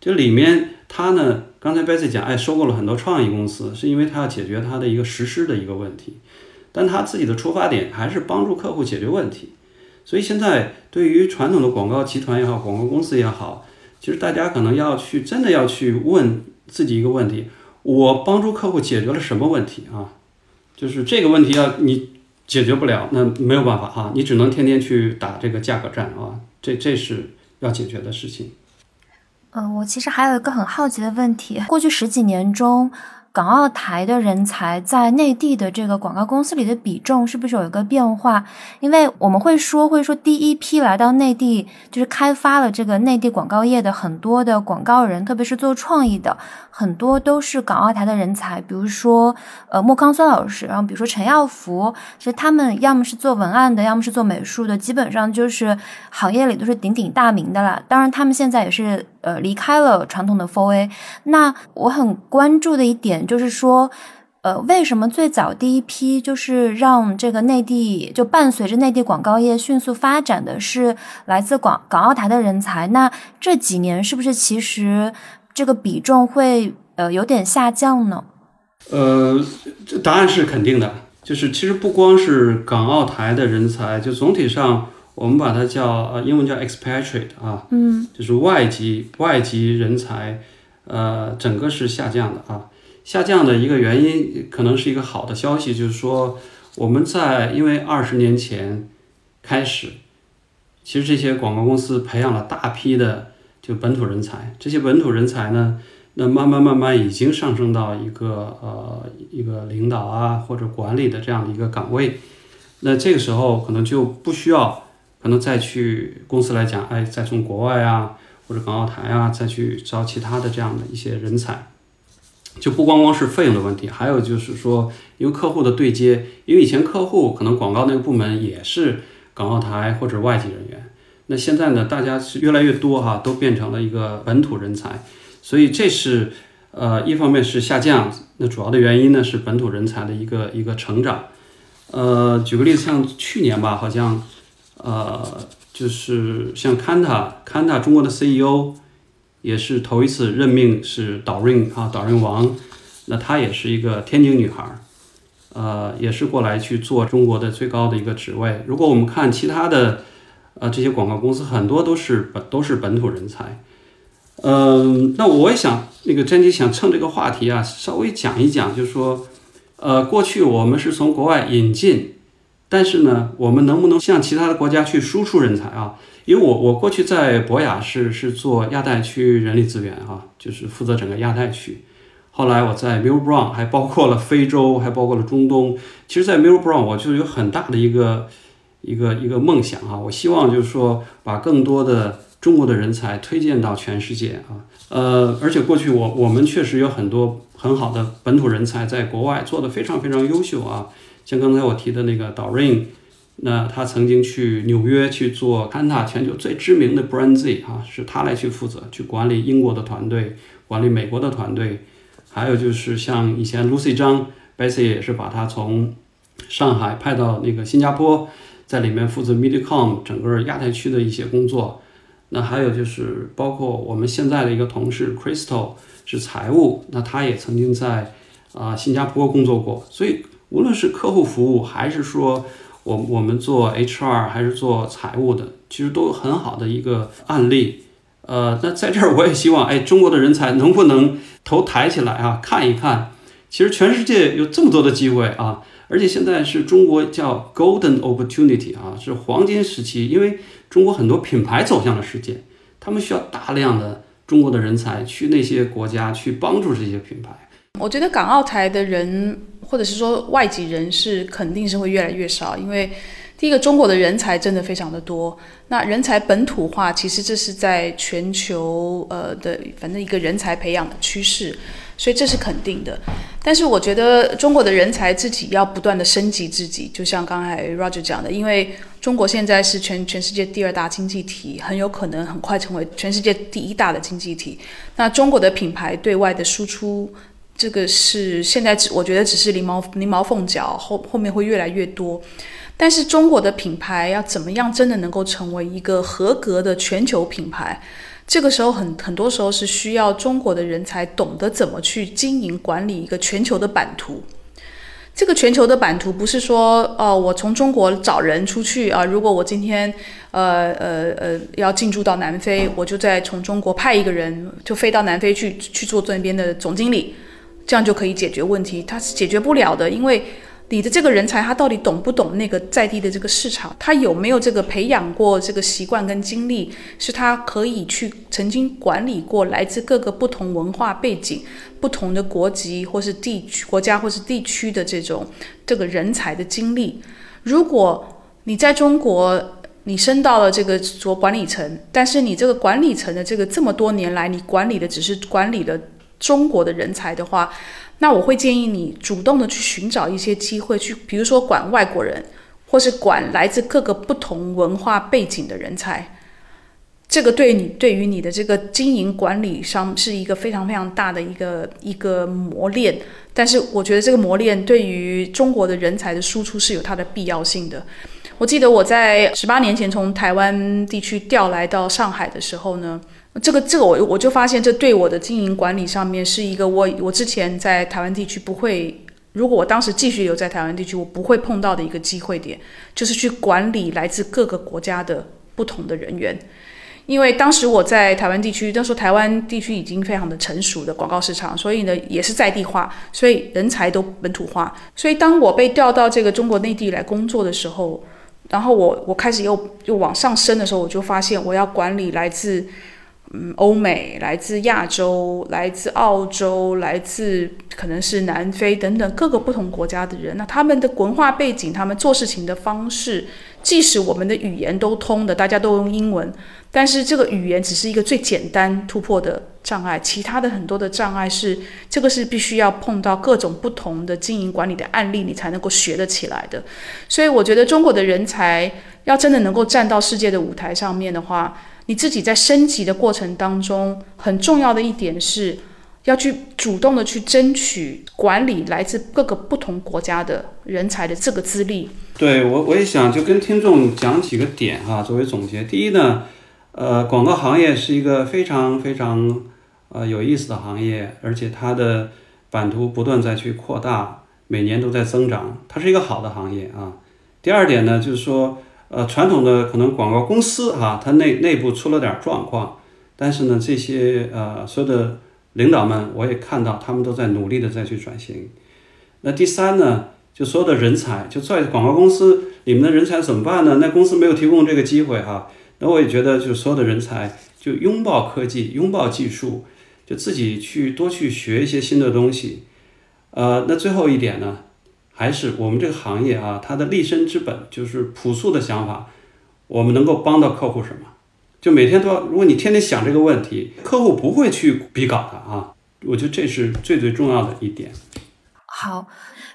就里面他呢，刚才 Bessy 讲，哎，收购了很多创意公司，是因为他要解决他的一个实施的一个问题，但他自己的出发点还是帮助客户解决问题。所以现在对于传统的广告集团也好，广告公司也好，其实大家可能要去真的要去问自己一个问题：我帮助客户解决了什么问题啊？就是这个问题要你解决不了，那没有办法啊，你只能天天去打这个价格战啊，这这是要解决的事情。嗯，我其实还有一个很好奇的问题，过去十几年中。港澳台的人才在内地的这个广告公司里的比重是不是有一个变化？因为我们会说，会说第一批来到内地就是开发了这个内地广告业的很多的广告人，特别是做创意的，很多都是港澳台的人才。比如说，呃，莫康孙老师，然后比如说陈耀福，其实他们要么是做文案的，要么是做美术的，基本上就是行业里都是鼎鼎大名的了。当然，他们现在也是呃离开了传统的 Four A。那我很关注的一点。就是说，呃，为什么最早第一批就是让这个内地就伴随着内地广告业迅速发展的是来自广港澳台的人才？那这几年是不是其实这个比重会呃有点下降呢？呃，这答案是肯定的。就是其实不光是港澳台的人才，就总体上我们把它叫呃英文叫 expatriate 啊，嗯，就是外籍外籍人才，呃，整个是下降的啊。下降的一个原因，可能是一个好的消息，就是说我们在因为二十年前开始，其实这些广告公司培养了大批的就本土人才，这些本土人才呢，那慢慢慢慢已经上升到一个呃一个领导啊或者管理的这样的一个岗位，那这个时候可能就不需要可能再去公司来讲，哎，再从国外啊或者港澳台啊再去招其他的这样的一些人才。就不光光是费用的问题，还有就是说，因为客户的对接，因为以前客户可能广告那个部门也是港澳台或者外籍人员，那现在呢，大家是越来越多哈，都变成了一个本土人才，所以这是呃一方面是下降，那主要的原因呢是本土人才的一个一个成长，呃，举个例子，像去年吧，好像呃就是像 Kanta，Kanta 中国的 CEO。也是头一次任命是导润啊，导润王，那她也是一个天津女孩儿，呃，也是过来去做中国的最高的一个职位。如果我们看其他的，呃，这些广告公司很多都是本都是本土人才，嗯，那我也想那个珍妮想趁这个话题啊，稍微讲一讲，就是说，呃，过去我们是从国外引进，但是呢，我们能不能向其他的国家去输出人才啊？因为我我过去在博雅是是做亚太区人力资源啊，就是负责整个亚太区。后来我在 Mill Brown 还包括了非洲，还包括了中东。其实，在 Mill Brown 我就有很大的一个一个一个梦想啊，我希望就是说把更多的中国的人才推荐到全世界啊。呃，而且过去我我们确实有很多很好的本土人才在国外做的非常非常优秀啊，像刚才我提的那个导 rain。那他曾经去纽约去做康塔全球最知名的 Brand Z 啊，是他来去负责去管理英国的团队，管理美国的团队，还有就是像以前 Lucy 张 Bessy 也是把他从上海派到那个新加坡，在里面负责 Medicom 整个亚太区的一些工作。那还有就是包括我们现在的一个同事 Crystal 是财务，那他也曾经在啊新加坡工作过，所以无论是客户服务，还是说我我们做 HR，还是做财务的，其实都有很好的一个案例。呃，那在这儿我也希望，哎，中国的人才能不能头抬起来啊，看一看，其实全世界有这么多的机会啊，而且现在是中国叫 Golden Opportunity 啊，是黄金时期，因为中国很多品牌走向了世界，他们需要大量的中国的人才去那些国家去帮助这些品牌。我觉得港澳台的人，或者是说外籍人士，肯定是会越来越少，因为。第一个，中国的人才真的非常的多。那人才本土化，其实这是在全球呃的反正一个人才培养的趋势，所以这是肯定的。但是我觉得中国的人才自己要不断的升级自己，就像刚才 Roger 讲的，因为中国现在是全全世界第二大经济体，很有可能很快成为全世界第一大的经济体。那中国的品牌对外的输出，这个是现在只我觉得只是零毛零毛凤角，后后面会越来越多。但是中国的品牌要怎么样真的能够成为一个合格的全球品牌？这个时候很很多时候是需要中国的人才懂得怎么去经营管理一个全球的版图。这个全球的版图不是说哦，我从中国找人出去啊，如果我今天呃呃呃要进驻到南非，我就再从中国派一个人就飞到南非去去做这边的总经理，这样就可以解决问题。它是解决不了的，因为。你的这个人才，他到底懂不懂那个在地的这个市场？他有没有这个培养过这个习惯跟经历？是他可以去曾经管理过来自各个不同文化背景、不同的国籍或是地区、国家或是地区的这种这个人才的经历？如果你在中国，你升到了这个做管理层，但是你这个管理层的这个这么多年来，你管理的只是管理了中国的人才的话。那我会建议你主动的去寻找一些机会，去比如说管外国人，或是管来自各个不同文化背景的人才。这个对你对于你的这个经营管理上是一个非常非常大的一个一个磨练。但是我觉得这个磨练对于中国的人才的输出是有它的必要性的。我记得我在十八年前从台湾地区调来到上海的时候呢。这个这个我我就发现，这对我的经营管理上面是一个我我之前在台湾地区不会，如果我当时继续留在台湾地区，我不会碰到的一个机会点，就是去管理来自各个国家的不同的人员。因为当时我在台湾地区，那时候台湾地区已经非常的成熟的广告市场，所以呢也是在地化，所以人才都本土化。所以当我被调到这个中国内地来工作的时候，然后我我开始又又往上升的时候，我就发现我要管理来自。嗯，欧美、来自亚洲、来自澳洲、来自可能是南非等等各个不同国家的人，那他们的文化背景、他们做事情的方式，即使我们的语言都通的，大家都用英文，但是这个语言只是一个最简单突破的障碍，其他的很多的障碍是这个是必须要碰到各种不同的经营管理的案例，你才能够学得起来的。所以我觉得中国的人才要真的能够站到世界的舞台上面的话。你自己在升级的过程当中，很重要的一点是，要去主动的去争取管理来自各个不同国家的人才的这个资历。对我，我也想就跟听众讲几个点哈，作为总结。第一呢，呃，广告行业是一个非常非常呃有意思的行业，而且它的版图不断在去扩大，每年都在增长，它是一个好的行业啊。第二点呢，就是说。呃，传统的可能广告公司哈，它内内部出了点状况，但是呢，这些呃所有的领导们，我也看到他们都在努力的再去转型。那第三呢，就所有的人才就在广告公司里面的人才怎么办呢？那公司没有提供这个机会哈。那我也觉得，就所有的人才就拥抱科技，拥抱技术，就自己去多去学一些新的东西。呃，那最后一点呢？还是我们这个行业啊，它的立身之本就是朴素的想法。我们能够帮到客户什么？就每天都要，如果你天天想这个问题，客户不会去比稿的啊。我觉得这是最最重要的一点。好。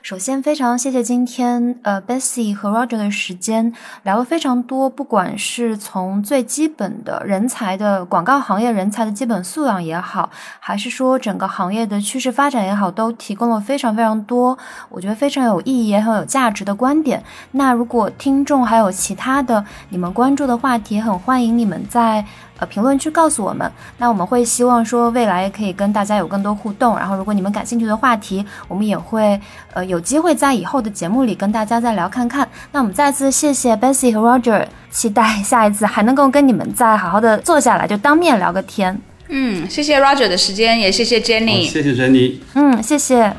首先，非常谢谢今天呃 Bessy 和 Roger 的时间，聊了非常多，不管是从最基本的人才的广告行业人才的基本素养也好，还是说整个行业的趋势发展也好，都提供了非常非常多，我觉得非常有意义也很有价值的观点。那如果听众还有其他的你们关注的话题，很欢迎你们在。呃评论区告诉我们。那我们会希望说未来可以跟大家有更多互动。然后如果你们感兴趣的话题，我们也会呃有机会在以后的节目里跟大家再聊看看。那我们再次谢谢 Bessie 和 Roger，期待下一次还能够跟你们再好好的坐下来就当面聊个天。嗯，谢谢 Roger 的时间，也谢谢 Jenny。谢谢 Jenny。嗯，谢谢。